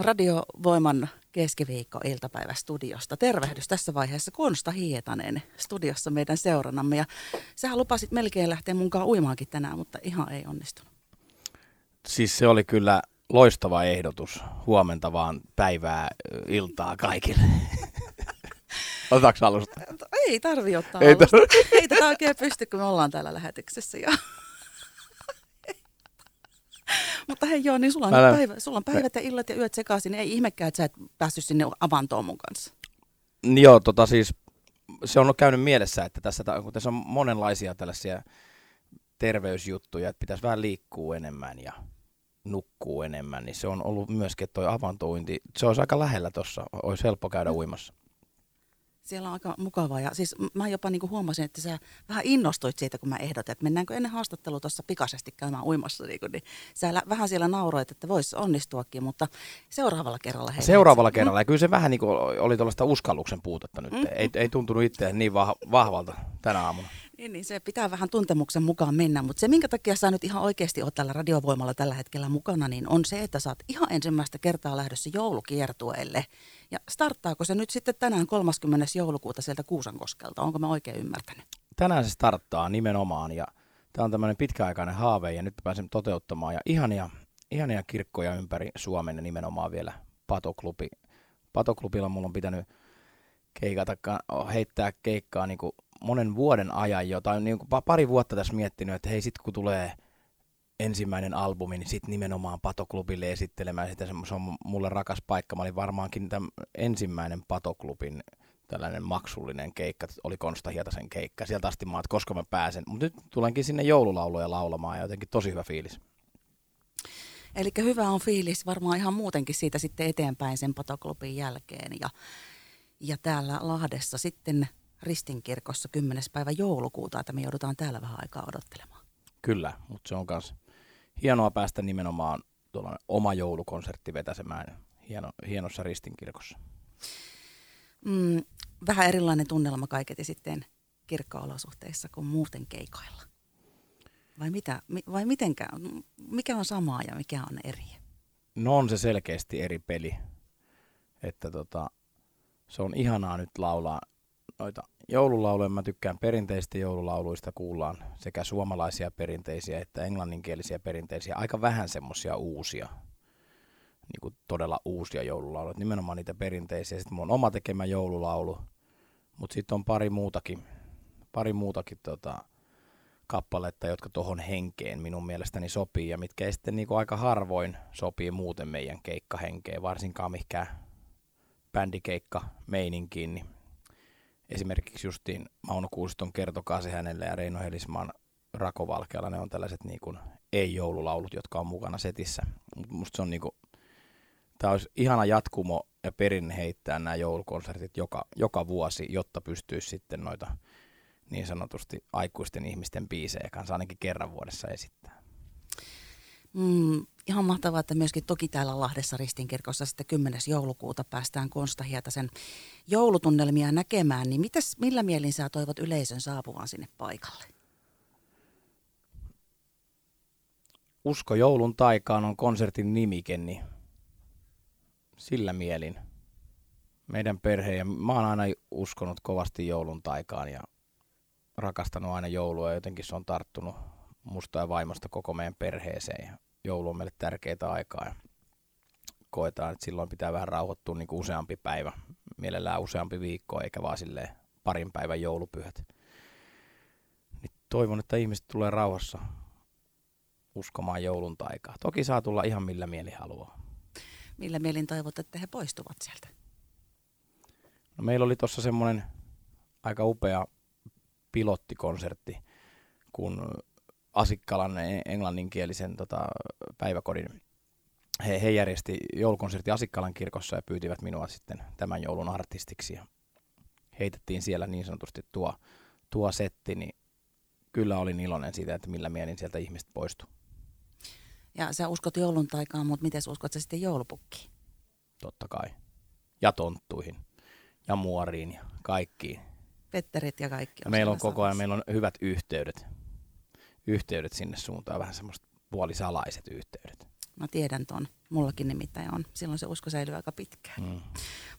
Radiovoiman keskiviikko-iltapäivä studiosta. Tervehdys tässä vaiheessa Konsta Hietanen studiossa meidän seuranamme. Ja sähän lupasit melkein lähteä mukaan uimaankin tänään, mutta ihan ei onnistunut. Siis se oli kyllä loistava ehdotus. Huomenta vaan päivää, iltaa kaikille. Otetaanko alusta? Ei tarvi ottaa ei alusta. Tar- ei tätä oikein pysty, kun me ollaan täällä lähetyksessä. Ja... Mutta hei joo, niin sulla on, Älä... päivä, sulla on päivät ja illat ja yöt sekaisin. Ei ihmekään, että sä et päässyt sinne avantoon mun kanssa. Niin joo, tota siis se on käynyt mielessä, että tässä, kun tässä on monenlaisia tällaisia terveysjuttuja, että pitäisi vähän liikkua enemmän ja nukkuu enemmän, niin se on ollut myöskin, toi avantouinti, se olisi aika lähellä tuossa, olisi helppo käydä uimassa. Siellä on aika mukavaa ja siis mä jopa niin kuin huomasin, että sä vähän innostuit siitä, kun mä ehdotin, että mennäänkö ennen haastattelua tuossa pikaisesti käymään uimassa. Niin, kuin, niin sä vähän siellä nauroit, että voisi onnistuakin, mutta seuraavalla kerralla. Hei, seuraavalla kerralla mm. ja kyllä se vähän niin kuin oli tuollaista uskalluksen puutetta nyt. Mm. Ei, ei tuntunut itse niin vahvalta tänä aamuna. Niin, niin, se pitää vähän tuntemuksen mukaan mennä, mutta se minkä takia sä nyt ihan oikeasti oot tällä radiovoimalla tällä hetkellä mukana, niin on se, että sä oot ihan ensimmäistä kertaa lähdössä joulukiertueelle. Ja starttaako se nyt sitten tänään 30. joulukuuta sieltä Kuusankoskelta? Onko mä oikein ymmärtänyt? Tänään se starttaa nimenomaan ja tämä on tämmöinen pitkäaikainen haave ja nyt pääsen toteuttamaan ja ihania, ihania kirkkoja ympäri Suomen ja nimenomaan vielä Patoklubi. Patoklubilla mulla on pitänyt keikata, heittää keikkaa niin kuin monen vuoden ajan jo, tai niin kuin pari vuotta tässä miettinyt, että hei, sitten kun tulee ensimmäinen albumi, niin sitten nimenomaan Patoklubille esittelemään sitä, se on mulle rakas paikka. Mä olin varmaankin tämän ensimmäinen Patoklubin tällainen maksullinen keikka, oli Konsta Hietasen keikka. Sieltä asti mä että koska mä pääsen. Mutta nyt tulenkin sinne joululauluja laulamaan ja jotenkin tosi hyvä fiilis. Eli hyvä on fiilis varmaan ihan muutenkin siitä sitten eteenpäin sen Patoklubin jälkeen. Ja, ja täällä Lahdessa sitten Ristinkirkossa 10. päivä joulukuuta, että me joudutaan täällä vähän aikaa odottelemaan. Kyllä, mutta se on myös hienoa päästä nimenomaan tuolla oma joulukonsertti vetäsemään hieno, hienossa Ristinkirkossa. Mm, vähän erilainen tunnelma kaiketi sitten kirkko-olosuhteissa kuin muuten keikoilla. Vai, mitä, vai mitenkä, mikä on samaa ja mikä on eri? No on se selkeästi eri peli. Että tota, se on ihanaa nyt laulaa noita joululauluja. Mä tykkään perinteistä joululauluista, kuullaan sekä suomalaisia perinteisiä että englanninkielisiä perinteisiä. Aika vähän semmoisia uusia, niin kuin todella uusia joululauluja, nimenomaan niitä perinteisiä. Sitten mun oma tekemä joululaulu, mutta sitten on pari muutakin, pari muutakin tota, kappaletta, jotka tuohon henkeen minun mielestäni sopii ja mitkä ei sitten niin kuin aika harvoin sopii muuten meidän keikkahenkeen, varsinkaan mikä bändikeikka meininkiin, niin esimerkiksi justiin Mauno Kuuston kertokaa se hänelle ja Reino Helismaan Rakovalkealla, ne on tällaiset niin kuin ei-joululaulut, jotka on mukana setissä. Musta se on niin kuin, tämä olisi ihana jatkumo ja perinne heittää nämä joulukonsertit joka, joka vuosi, jotta pystyisi sitten noita niin sanotusti aikuisten ihmisten biisejä kanssa ainakin kerran vuodessa esittää. Mm, ihan mahtavaa, että myöskin toki täällä Lahdessa Ristinkirkossa sitten 10. joulukuuta päästään Konsta Hietasen joulutunnelmia näkemään. Niin mitäs, millä mielin sä toivot yleisön saapuvan sinne paikalle? Usko joulun taikaan on konsertin nimike, niin sillä mielin. Meidän perhe ja mä oon aina uskonut kovasti joulun taikaan ja rakastanut aina joulua ja jotenkin se on tarttunut musta ja vaimosta koko meidän perheeseen. Ja joulu on meille tärkeää aikaa ja koetaan, että silloin pitää vähän rauhoittua niin kuin useampi päivä, mielellään useampi viikko, eikä vaan silleen parin päivän joulupyhät. Niin toivon, että ihmiset tulee rauhassa uskomaan joulun taikaa. Toki saa tulla ihan millä mieli haluaa. Millä mielin toivot, että he poistuvat sieltä? No, meillä oli tuossa semmoinen aika upea pilottikonsertti, kun Asikkalan e- englanninkielisen tota, päiväkodin. He, he järjesti joulukonsertti Asikkalan kirkossa ja pyytivät minua sitten tämän joulun artistiksi. Ja heitettiin siellä niin sanotusti tuo, tuo setti, niin kyllä olin iloinen siitä, että millä mielin sieltä ihmiset poistu. Ja sä uskot joulun taikaan, mutta miten uskot sä sitten joulupukkiin? Totta kai. Ja tonttuihin. Ja muoriin ja kaikkiin. Petterit ja kaikki. On meillä on koko ajan meillä on hyvät yhteydet yhteydet sinne suuntaan, vähän semmoista puolisalaiset yhteydet. Mä tiedän ton. Mullakin nimittäin on. Silloin se usko säilyy aika pitkään. Mm.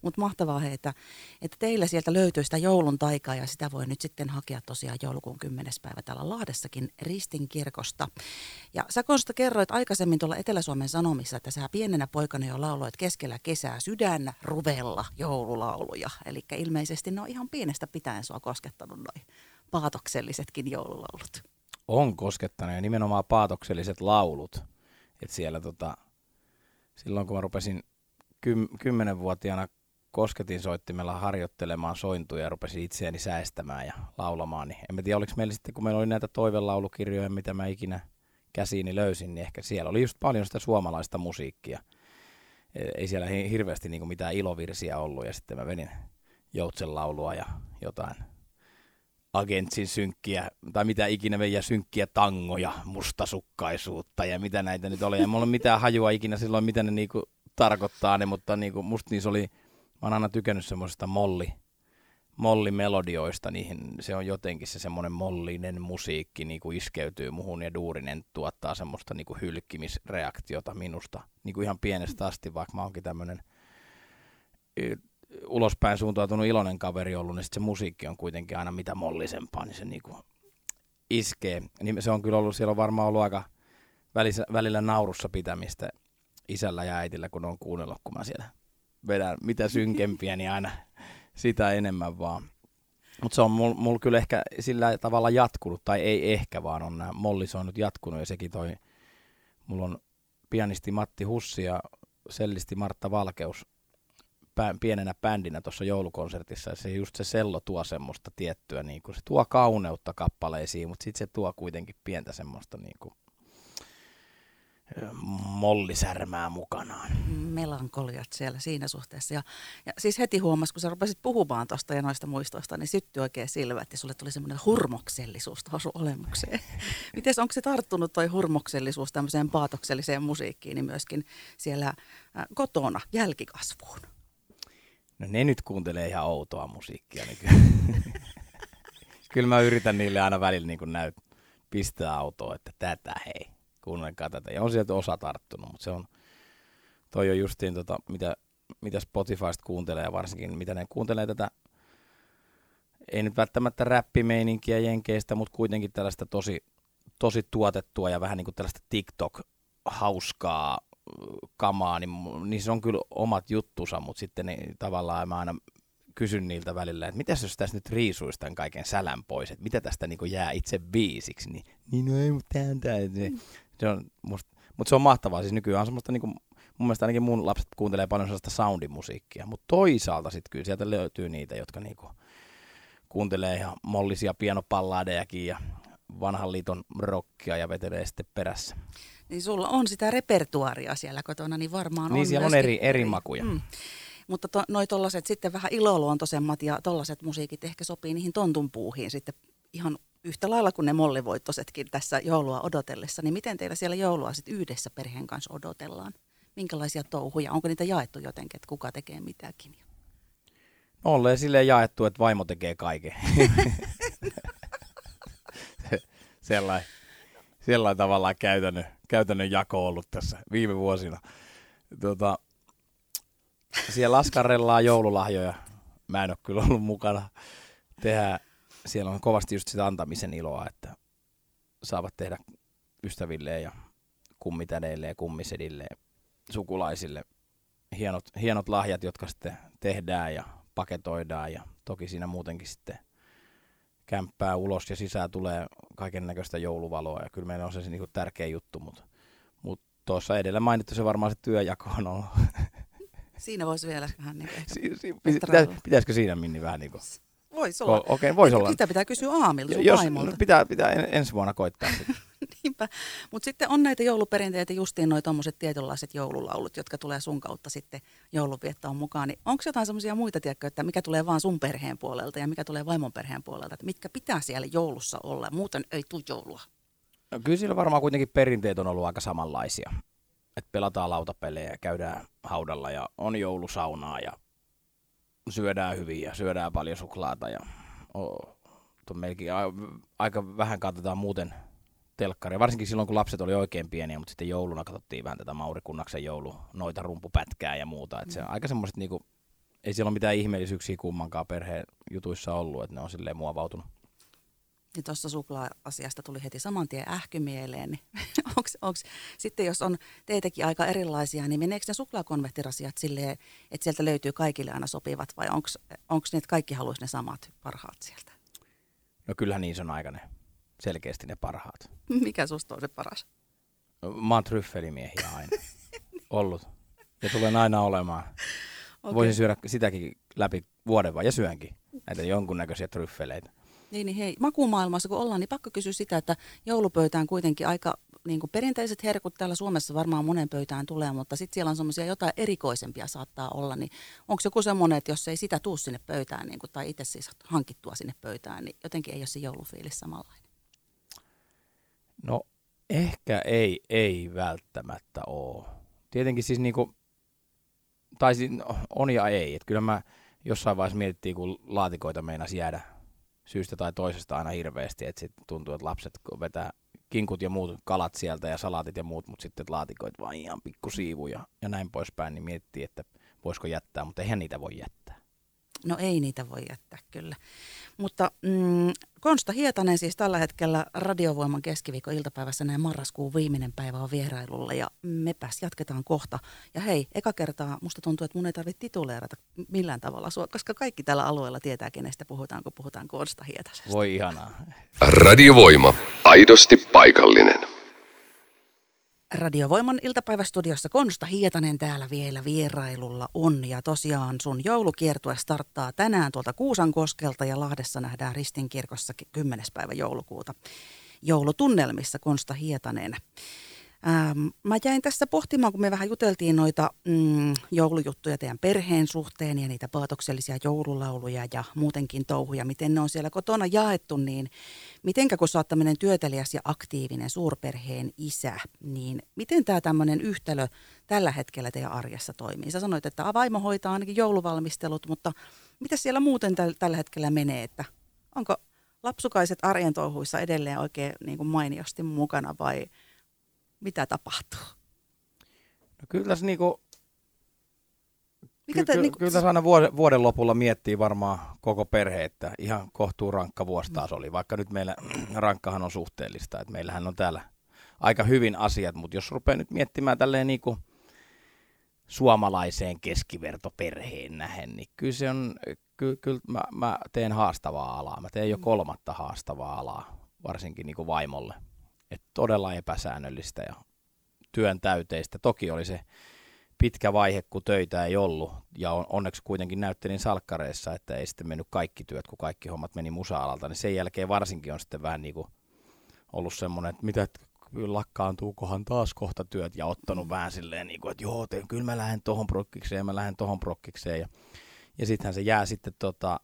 Mutta mahtavaa he, että, että teillä sieltä löytyy sitä joulun taikaa ja sitä voi nyt sitten hakea tosiaan joulukuun 10. päivä täällä Lahdessakin Ristin kirkosta. Ja sä Konsta kerroit aikaisemmin tuolla Etelä-Suomen Sanomissa, että sä pienenä poikana jo lauloit keskellä kesää sydän ruvella joululauluja. Eli ilmeisesti ne on ihan pienestä pitäen sua koskettanut noin paatoksellisetkin joululaulut. On koskettanut ja nimenomaan paatokselliset laulut. Et siellä tota, silloin kun mä rupesin kym, kymmenenvuotiaana kosketin soittimella harjoittelemaan sointuja ja rupesin itseäni säästämään ja laulamaan, niin en tiedä oliko meillä sitten, kun meillä oli näitä toivelaulukirjoja, mitä mä ikinä käsiini löysin, niin ehkä siellä oli just paljon sitä suomalaista musiikkia. Ei siellä hirveästi niin mitään ilovirsiä ollut ja sitten mä venin joutsenlaulua ja jotain agentsin synkkiä, tai mitä ikinä veijä synkkiä tangoja, mustasukkaisuutta ja mitä näitä nyt oli. Ja mulla ole mitään hajua ikinä silloin, mitä ne niinku tarkoittaa ne, mutta niinku, musta niissä oli, mä oon aina tykännyt semmoisesta molli, mollimelodioista, niihin se on jotenkin se semmoinen mollinen musiikki niinku iskeytyy muhun ja Duurinen tuottaa semmoista niinku hylkkimisreaktiota minusta niinku ihan pienestä asti, vaikka mä oonkin tämmöinen ulospäin suuntautunut iloinen kaveri ollut, niin sit se musiikki on kuitenkin aina mitä mollisempaa, niin se niinku iskee. Niin se on kyllä ollut, siellä on varmaan ollut aika välissä, välillä naurussa pitämistä isällä ja äitillä, kun on kuunnellut, kun mä siellä vedän mitä synkempiä, niin aina sitä enemmän vaan. Mutta se on mulla mul kyllä ehkä sillä tavalla jatkunut, tai ei ehkä, vaan on nämä mollis on nyt jatkunut, ja sekin toi, mulla on pianisti Matti Hussi ja sellisti Martta Valkeus pienenä bändinä tuossa joulukonsertissa, se just se sello tuo semmoista tiettyä, niin kuin, se tuo kauneutta kappaleisiin, mutta sitten se tuo kuitenkin pientä semmoista niin kuin, mollisärmää mukanaan. Melankoliat siellä siinä suhteessa. Ja, ja siis heti huomasi, kun sä rupesit puhumaan tuosta ja noista muistoista, niin syttyi oikein silmät ja sulle tuli semmoinen hurmoksellisuus tuohon sun olemukseen. Miten onko se tarttunut toi hurmoksellisuus tämmöiseen paatokselliseen musiikkiin niin myöskin siellä äh, kotona jälkikasvuun? No ne nyt kuuntelee ihan outoa musiikkia nykyään. Kyllä mä yritän niille aina välillä niin näyt, pistää autoa, että tätä hei, kuunnelkaa tätä. Ja on sieltä osa tarttunut, mutta se on, toi on justiin tota, mitä, mitä Spotifysta kuuntelee varsinkin mitä ne kuuntelee tätä, ei nyt välttämättä räppimeininkiä jenkeistä, mutta kuitenkin tällaista tosi, tosi tuotettua ja vähän niin kuin tällaista TikTok-hauskaa kamaa, niin, niin se on kyllä omat juttusa, mutta sitten ne, tavallaan mä aina kysyn niiltä välillä, että mitä jos tässä nyt riisuisi tämän kaiken sälän pois, että mitä tästä niin jää itse viisiksi, niin, niin no ei, mutta tämä, tämä, se, se on musta, mutta se on mahtavaa, siis nykyään on semmoista niin kuin, mun mielestä ainakin mun lapset kuuntelee paljon sellaista soundimusiikkia, mutta toisaalta sitten kyllä sieltä löytyy niitä, jotka niin kuin, kuuntelee ihan mollisia pianopalladejakin ja vanhan liiton rockia ja vetelee sitten perässä niin sulla on sitä repertuaria siellä kotona, niin varmaan niin on. siellä on eri, eri makuja. Mm. Mutta to, noi tollaset sitten vähän iloluontoisemmat ja tollaset musiikit ehkä sopii niihin tontun puuhiin sitten ihan yhtä lailla kuin ne mollivoittosetkin tässä joulua odotellessa. Niin miten teillä siellä joulua sitten yhdessä perheen kanssa odotellaan? Minkälaisia touhuja? Onko niitä jaettu jotenkin, että kuka tekee mitäkin? No, olleen silleen jaettu, että vaimo tekee kaiken. sellainen, sellainen tavallaan käytännön käytännön jako ollut tässä viime vuosina. Tota, siellä askarellaan joululahjoja. Mä en ole kyllä ollut mukana. Tehdä, siellä on kovasti just sitä antamisen iloa, että saavat tehdä ystävilleen ja kummitädeille ja kummisedille sukulaisille hienot, hienot lahjat, jotka sitten tehdään ja paketoidaan ja toki siinä muutenkin sitten kämppää ulos ja sisään tulee kaiken näköistä jouluvaloa ja kyllä meillä on se niin tärkeä juttu, mutta, mutta tuossa edellä mainittu se varmaan se työjako on ollut. Siinä voisi vielä vähän niin si- si- pitä, pitäisikö siinä Minni vähän niin kuin Voisi olla. Okei, okay, voisi olla. Sitä pitää kysyä Aamilta, sun Jos, vaimolta. pitää, pitää ensi vuonna koittaa sitten. Niinpä. Mutta sitten on näitä jouluperinteitä, justiin noin tuommoiset tietynlaiset joululaulut, jotka tulee sun kautta sitten joulunviettoon mukaan. Niin onko jotain semmoisia muita, tiedätkö, että mikä tulee vaan sun perheen puolelta ja mikä tulee vaimon perheen puolelta, että mitkä pitää siellä joulussa olla, muuten ei tule joulua? No, kyllä siellä varmaan kuitenkin perinteet on ollut aika samanlaisia. Että pelataan lautapelejä käydään haudalla ja on joulusaunaa ja syödään hyvin ja syödään paljon suklaata ja oh, melkein aika vähän katsotaan muuten telkkaria, varsinkin silloin kun lapset oli oikein pieniä, mutta sitten jouluna katsottiin vähän tätä Mauri Kunnaksen joulu, noita rumpupätkää ja muuta. Et se on aika semmoiset niinku, ei siellä ole mitään ihmeellisyyksiä kummankaan perheen jutuissa ollut, että ne on silleen muovautunut. Niin tuossa suklaa-asiasta tuli heti saman tien ähky mieleen. Niin onks, onks, sitten jos on teitäkin aika erilaisia, niin meneekö ne suklaakonvehtirasiat silleen, että sieltä löytyy kaikille aina sopivat vai onko ne, että kaikki haluaisi ne samat parhaat sieltä? No kyllähän niin se on aika ne, selkeästi ne parhaat. Mikä susta on se paras? Mä oon tryffelimiehiä aina ollut ja tulen aina olemaan. Okay. Voisin syödä sitäkin läpi vuoden vai ja syönkin näitä jonkunnäköisiä tryffeleitä. Niin, niin hei, makumaailmassa kun ollaan, niin pakko kysyä sitä, että joulupöytään kuitenkin aika niin kuin perinteiset herkut täällä Suomessa varmaan monen pöytään tulee, mutta sitten siellä on semmoisia jotain erikoisempia saattaa olla, niin onko joku semmoinen, että jos ei sitä tuu sinne pöytään, niin kuin, tai itse siis hankittua sinne pöytään, niin jotenkin ei ole se joulufiilis samanlainen? No ehkä ei, ei välttämättä ole. Tietenkin siis niinku, tai siis on ja ei. että kyllä mä jossain vaiheessa mietittiin, kun laatikoita meinasi jäädä syystä tai toisesta aina hirveästi, että sitten tuntuu, että lapset vetää kinkut ja muut kalat sieltä ja salaatit ja muut, mutta sitten laatikoit vaan ihan pikku siivu ja, ja näin poispäin, niin miettii, että voisiko jättää, mutta eihän niitä voi jättää. No ei niitä voi jättää kyllä. Mutta mm, Konsta Hietanen siis tällä hetkellä Radiovoiman keskiviikon iltapäivässä näin marraskuun viimeinen päivä on vierailulla ja mepäs jatketaan kohta. Ja hei, eka kertaa musta tuntuu, että mun ei tarvitse tituleerata millään tavalla sua, koska kaikki tällä alueella tietää, kenestä puhutaan, kun puhutaan Konsta Hietasesta. Voi ihanaa. Radiovoima, aidosti paikallinen. Radiovoiman iltapäivästudiossa Konsta Hietanen täällä vielä vierailulla on. Ja tosiaan sun joulukiertue starttaa tänään tuolta Kuusankoskelta ja Lahdessa nähdään Ristinkirkossa 10. päivä joulukuuta joulutunnelmissa Konsta Hietanen. Ähm, mä jäin tässä pohtimaan, kun me vähän juteltiin noita mm, joulujuttuja teidän perheen suhteen ja niitä paatoksellisia joululauluja ja muutenkin touhuja, miten ne on siellä kotona jaettu, niin mitenkä kun sä oot tämmöinen työtelijäs ja aktiivinen suurperheen isä, niin miten tämä tämmöinen yhtälö tällä hetkellä teidän arjessa toimii? Sä sanoit, että vaimo hoitaa ainakin jouluvalmistelut, mutta mitä siellä muuten täl- tällä hetkellä menee, että onko lapsukaiset arjen touhuissa edelleen oikein niin kuin mainiosti mukana vai – mitä tapahtuu? No kyllä tässä niinku, Mikä te, ky- niinku, kyllä tässä aina vuoden, vuoden lopulla miettii varmaan koko perhe, että ihan kohtuu rankka vuosi taas oli, vaikka nyt meillä rankkahan on suhteellista, että meillähän on täällä aika hyvin asiat, mutta jos rupeaa nyt miettimään tälleen niinku suomalaiseen keskivertoperheen nähen, niin kyllä se on, ky, kyllä mä, mä teen haastavaa alaa, mä teen jo kolmatta haastavaa alaa, varsinkin niinku vaimolle että todella epäsäännöllistä ja työn täyteistä. Toki oli se pitkä vaihe, kun töitä ei ollut, ja onneksi kuitenkin näyttelin salkkareissa, että ei sitten mennyt kaikki työt, kun kaikki hommat meni musa-alalta, niin sen jälkeen varsinkin on sitten vähän niin kuin ollut semmoinen, että mitä lakkaantuukohan taas kohta työt, ja ottanut vähän silleen, niin kuin, että joo, kyllä mä lähden tohon prokkikseen, ja mä lähden tohon prokkikseen, ja, ja sittenhän se jää sitten tota,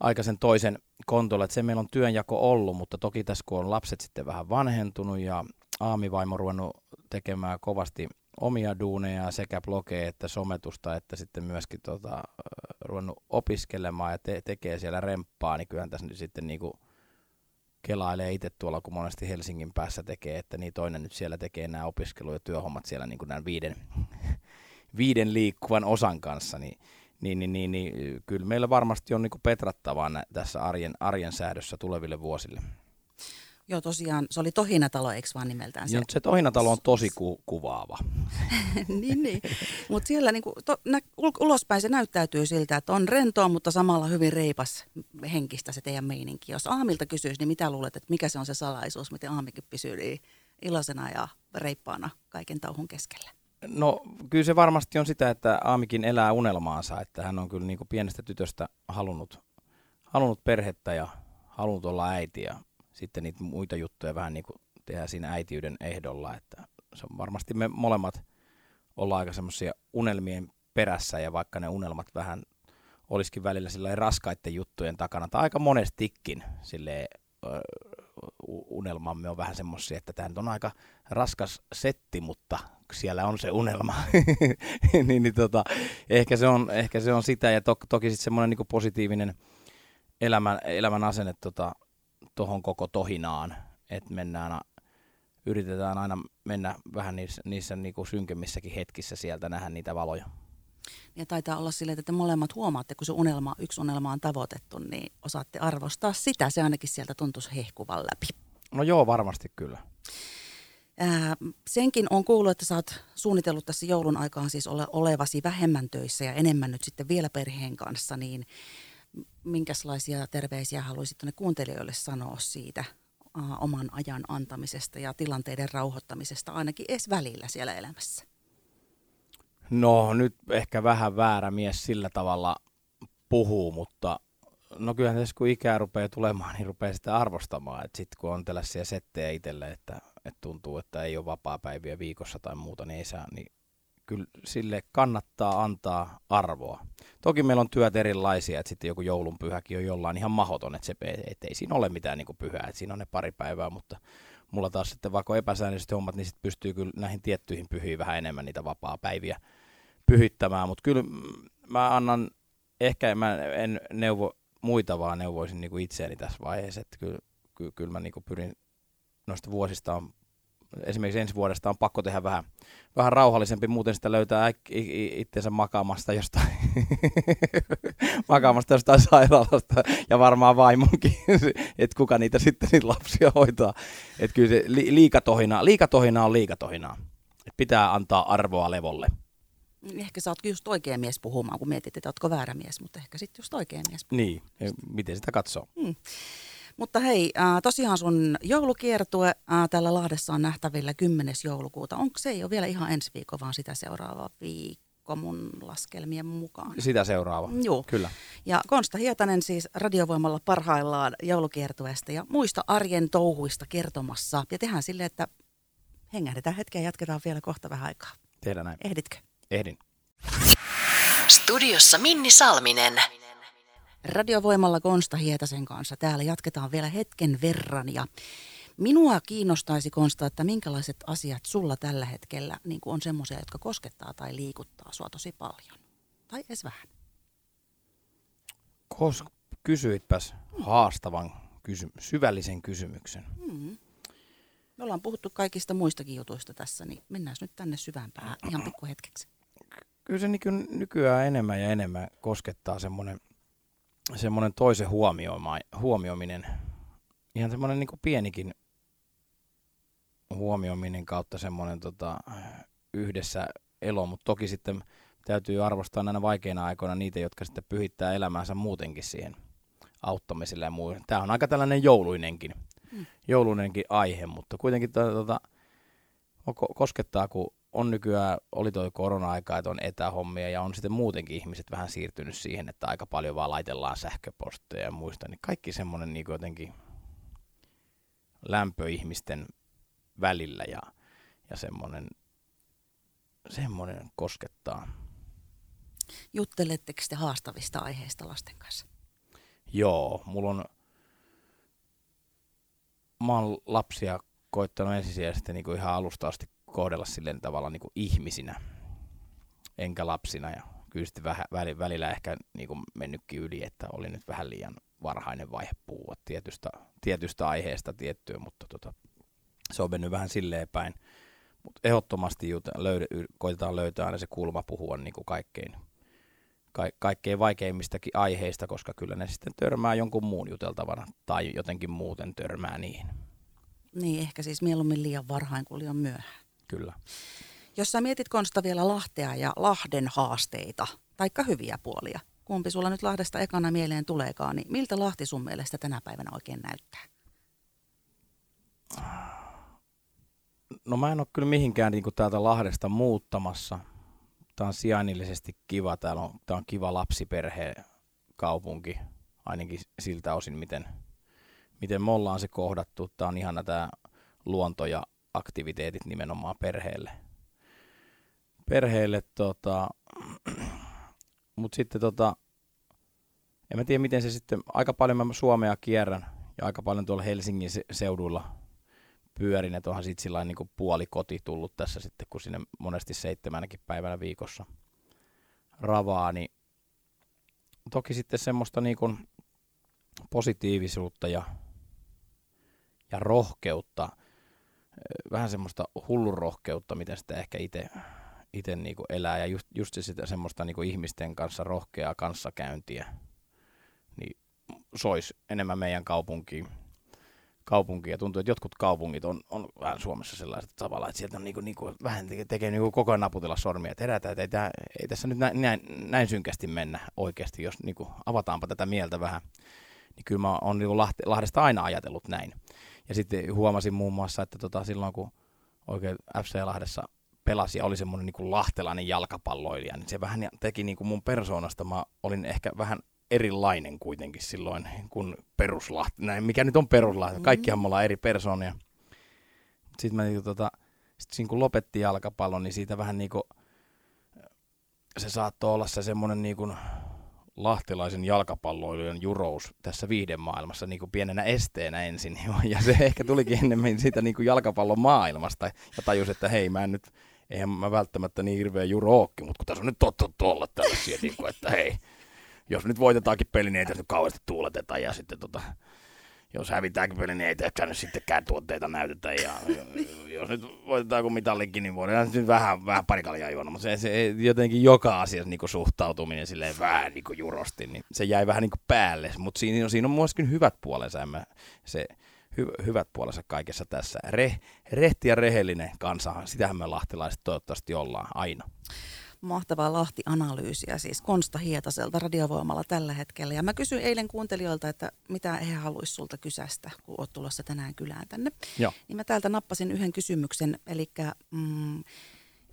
aikaisen toisen kontolle, että se meillä on työnjako ollut, mutta toki tässä kun on lapset sitten vähän vanhentunut ja aamivaimo ruvennut tekemään kovasti omia duuneja sekä blogeja että sometusta, että sitten myöskin tota, ruvennut opiskelemaan ja te- tekee siellä remppaa, niin kyllähän tässä nyt sitten niinku kelailee itse tuolla, kun monesti Helsingin päässä tekee, että niin toinen nyt siellä tekee nämä opiskelu- ja työhommat siellä niin kuin nämä viiden, viiden liikkuvan osan kanssa, niin niin, niin, niin, niin kyllä meillä varmasti on niin petrattavaa nä- tässä arjen, arjen säädössä tuleville vuosille. Joo, tosiaan, se oli Tohinatalo, eikö vaan nimeltään se? Joo, se Tohinatalo on tosi ku- kuvaava. niin, niin. mutta siellä niinku, to, nä, ulospäin se näyttäytyy siltä, että on rentoa, mutta samalla hyvin reipas henkistä se teidän meininki. Jos Aamilta kysyisi, niin mitä luulet, että mikä se on se salaisuus, miten Aamikin pysyy niin iloisena ja reippaana kaiken tauhun keskellä? No kyllä se varmasti on sitä, että Aamikin elää unelmaansa, että hän on kyllä niin kuin pienestä tytöstä halunnut, halunnut perhettä ja halunnut olla äiti ja sitten niitä muita juttuja vähän niin kuin tehdään siinä äitiyden ehdolla, että se on varmasti me molemmat ollaan aika semmoisia unelmien perässä ja vaikka ne unelmat vähän olisikin välillä sillä raskaiden juttujen takana, tai aika monestikin silleen, unelmamme on vähän semmoisia, että tämä on aika raskas setti, mutta siellä on se unelma. niin, niin tota, ehkä, se on, ehkä se on sitä ja to, toki sitten semmoinen niin positiivinen elämän, elämän asenne tuohon tota, koko tohinaan, että mennään yritetään aina mennä vähän niissä, niissä niinku synkemmissäkin hetkissä sieltä nähdä niitä valoja. Ja taitaa olla silleen, että te molemmat huomaatte, kun se unelma, yksi unelma on tavoitettu, niin osaatte arvostaa sitä. Se ainakin sieltä tuntuisi hehkuvan läpi. No joo, varmasti kyllä. Ää, senkin on kuullut, että sä oot suunnitellut tässä joulun aikaan siis ole, olevasi vähemmän töissä ja enemmän nyt sitten vielä perheen kanssa, niin minkälaisia terveisiä haluaisit ne kuuntelijoille sanoa siitä ää, oman ajan antamisesta ja tilanteiden rauhoittamisesta ainakin edes välillä siellä elämässä? No nyt ehkä vähän väärä mies sillä tavalla puhuu, mutta no kyllähän tässä kun ikää rupeaa tulemaan, niin rupeaa sitä arvostamaan. Että sitten kun on tällaisia settejä itselle, että, että tuntuu, että ei ole vapaa-päiviä viikossa tai muuta, niin ei saa, niin kyllä sille kannattaa antaa arvoa. Toki meillä on työt erilaisia, että sitten joku joulunpyhäkin on jollain ihan mahoton, että, se, että ei siinä ole mitään niin kuin pyhää, että siinä on ne pari päivää, mutta mulla taas sitten vaikka epäsäännölliset hommat, niin sitten pystyy kyllä näihin tiettyihin pyhiin vähän enemmän niitä vapaa-päiviä pyhittämään, mutta kyllä mä annan, ehkä mä en neuvo muita, vaan neuvoisin niin kuin itseäni tässä vaiheessa, että kyllä, kyllä, kyllä mä niin kuin pyrin noista vuosista on, esimerkiksi ensi vuodesta on pakko tehdä vähän, vähän rauhallisempi, muuten sitä löytää itsensä makaamasta jostain, makaamasta jostain sairaalasta ja varmaan vaimonkin, että kuka niitä sitten niitä lapsia hoitaa. Että kyllä se liikatohina, liikatohina on liikatohinaa. Et pitää antaa arvoa levolle. Ehkä sä oot just oikea mies puhumaan, kun mietit, että ootko väärä mies, mutta ehkä sitten just oikea mies puhumaan. Niin, miten sitä katsoo. Hmm. Mutta hei, äh, tosiaan sun joulukiertue äh, täällä Lahdessa on nähtävillä 10. joulukuuta. Onko se ei ole vielä ihan ensi viikko, vaan sitä seuraava viikko mun laskelmien mukaan? Sitä seuraava, Joo. kyllä. Ja Konsta Hietanen siis radiovoimalla parhaillaan joulukiertueesta ja muista arjen touhuista kertomassa. Ja tehdään silleen, että hengähdetään hetkeä ja jatketaan vielä kohta vähän aikaa. Tehdään näin. Ehditkö? Ehdin. Studiossa Minni Salminen. Radiovoimalla Konsta Hietasen kanssa. Täällä jatketaan vielä hetken verran ja minua kiinnostaisi Konsta, että minkälaiset asiat sulla tällä hetkellä niin on semmoisia, jotka koskettaa tai liikuttaa sua tosi paljon. Tai edes vähän. Kos, kysyitpäs haastavan kysy- syvällisen kysymyksen. Hmm. Me ollaan puhuttu kaikista muistakin jutuista tässä, niin mennään nyt tänne syvämpään ihan pikkuhetkeksi kyllä se nyky, nykyään enemmän ja enemmän koskettaa semmoinen, semmoinen toisen huomioiminen. Ihan semmoinen niin pienikin huomioiminen kautta semmoinen tota, yhdessä elo, mutta toki sitten täytyy arvostaa näinä vaikeina aikoina niitä, jotka sitten pyhittää elämäänsä muutenkin siihen auttamiselle ja muuhun. Tämä on aika tällainen jouluinenkin, mm. jouluinenkin aihe, mutta kuitenkin tota, koskettaa, kun on nykyään, oli tuo korona-aika, että on etähommia ja on sitten muutenkin ihmiset vähän siirtynyt siihen, että aika paljon vaan laitellaan sähköposteja ja muista, niin kaikki semmoinen niin jotenkin lämpö ihmisten välillä ja, ja semmoinen, semmoinen koskettaa. Jutteletteko te haastavista aiheista lasten kanssa? Joo, mulla on, mä oon lapsia koittanut ensisijaisesti niin kuin ihan alusta asti kohdella silleen tavalla niin kuin ihmisinä, enkä lapsina. Ja kyllä sitten vähän, välillä ehkä niin kuin mennytkin yli, että oli nyt vähän liian varhainen vaihe puhua tietystä, tietystä aiheesta tiettyä, mutta tota, se on mennyt vähän silleen päin. Mutta ehdottomasti löydä, koitetaan löytää aina se kulma puhua niin kuin kaikkein, ka, kaikkein vaikeimmistakin aiheista, koska kyllä ne sitten törmää jonkun muun juteltavana tai jotenkin muuten törmää niihin. Niin, ehkä siis mieluummin liian varhain kuin liian myöhään. Kyllä. Jos sä mietit Konsta vielä Lahtea ja Lahden haasteita, taikka hyviä puolia, kumpi sulla nyt Lahdesta ekana mieleen tuleekaan, niin miltä Lahti sun mielestä tänä päivänä oikein näyttää? No mä en ole kyllä mihinkään niin kuin täältä Lahdesta muuttamassa. Tämä on sijainnillisesti kiva. Täällä on, tämä on kiva lapsiperhe kaupunki, ainakin siltä osin, miten, miten me ollaan se kohdattu. Tämä on ihana tämä luonto ja aktiviteetit nimenomaan perheelle. Perheelle tota, mutta sitten tota, en mä tiedä miten se sitten, aika paljon mä Suomea kierrän ja aika paljon tuolla Helsingin seudulla pyörin, että onhan sitten sillä niin puoli koti tullut tässä sitten, kun sinne monesti seitsemänäkin päivänä viikossa ravaa, niin toki sitten semmoista niin kuin positiivisuutta ja, ja rohkeutta vähän semmoista hullurohkeutta, miten sitä ehkä itse itse niinku elää ja just, just sitä semmoista niinku ihmisten kanssa rohkeaa kanssakäyntiä, niin sois enemmän meidän kaupunkiin. kaupunkiin. Ja tuntuu, että jotkut kaupungit on, on vähän Suomessa sellaiset tavalla, että sieltä on niinku, niinku, vähän tekee, niinku koko ajan naputella sormia, että herätään, että ei, tää, ei tässä nyt näin, näin, näin synkästi mennä oikeasti, jos niinku, avataanpa tätä mieltä vähän. Niin kyllä mä oon niinku Lahdesta aina ajatellut näin. Ja sitten huomasin muun muassa, että tota, silloin kun oikein FC Lahdessa pelasi ja oli semmoinen niin lahtelainen jalkapalloilija, niin se vähän teki niin kuin mun persoonasta, mä olin ehkä vähän erilainen kuitenkin silloin kuin peruslahti, näin, mikä nyt on peruslahti, mm-hmm. kaikkihan me ollaan eri persoonia. Sitten mä niin tota, sit siinä kun lopetti jalkapallon, niin siitä vähän niin kuin, se saattoi olla se semmoinen niin kuin lahtelaisen jalkapalloilijan jurous tässä maailmassa niin kuin pienenä esteenä ensin. Ja se ehkä tulikin ennemmin siitä niin kuin jalkapallon maailmasta ja tajus, että hei mä en nyt eihän mä välttämättä niin hirveä juro ookki, mutta kun tässä on nyt totta olla tällaisia, niin kuin, että hei, jos nyt voitetaankin peli, niin ei tässä nyt kauheasti tuuleteta ja sitten tota, jos hävitäänkin peli, niin ei tässä nyt sittenkään tuotteita näytetä. Ja, jos nyt voitetaan kuin mitallikin, niin voidaan nyt vähän, vähän parikaljaa juoda. Mutta se, se, jotenkin joka asiassa niin suhtautuminen silleen vähän niin jurosti, niin se jäi vähän niin päälle. Mutta siinä, siinä on myöskin hyvät puolensa. Ja mä, se, hy- hyvät puolensa kaikessa tässä. Re- rehti ja rehellinen kansa, sitähän me lahtelaiset toivottavasti ollaan aina. Mahtavaa Lahti-analyysiä siis Konsta Hietaselta radiovoimalla tällä hetkellä. Ja mä kysyin eilen kuuntelijoilta, että mitä he haluaisi sulta kysästä, kun oot tulossa tänään kylään tänne. Joo. Niin mä täältä nappasin yhden kysymyksen, eli mm,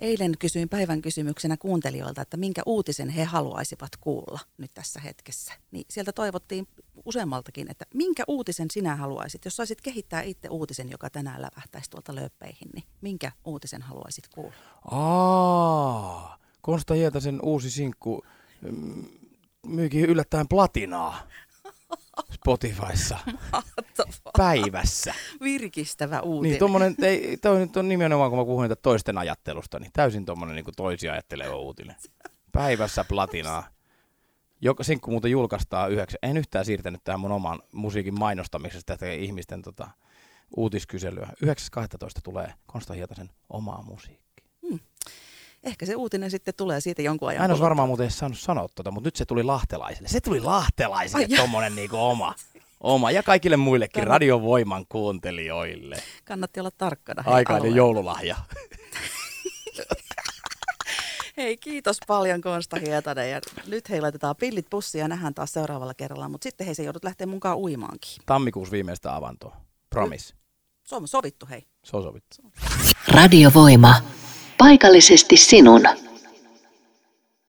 Eilen kysyin päivän kysymyksenä kuuntelijoilta, että minkä uutisen he haluaisivat kuulla nyt tässä hetkessä. Niin sieltä toivottiin useammaltakin, että minkä uutisen sinä haluaisit, jos saisit kehittää itse uutisen, joka tänään lävähtäisi tuolta lööppeihin, niin minkä uutisen haluaisit kuulla? Aa, Konsta Hietasen uusi sinkku mm, myykin yllättäen platinaa. Spotifyssa päivässä. Virkistävä uutinen. Niin, tommonen, ei, toi nyt on nimenomaan, kun mä puhuin toisten ajattelusta, niin täysin tommonen niin toisia ajatteleva uutinen. Päivässä platinaa. Joka sinkku muuten julkaistaan yhdeksän. En yhtään siirtänyt tähän mun oman musiikin mainostamisesta tätä ihmisten tota, uutiskyselyä. 9.12. tulee Konsta Hietasen omaa musiikki. Ehkä se uutinen sitten tulee siitä jonkun ajan. Mä en olisi varmaan muuten edes saanut sanoa tuota, mutta nyt se tuli lahtelaisille. Se tuli lahtelaisille tuommoinen niinku oma. Oma ja kaikille muillekin Kannat... radiovoiman kuuntelijoille. Kannatti olla tarkkana. Aikainen joululahja. Hei, kiitos paljon Konsta Hietanen. Ja nyt hei laitetaan pillit pussiin ja nähdään taas seuraavalla kerralla. Mutta sitten hei, se joudut lähteä mukaan uimaankin. Tammikuussa viimeistä avantoa. Promise. Se on sovittu, hei. Se on sovittu. Radiovoima. Paikallisesti sinun.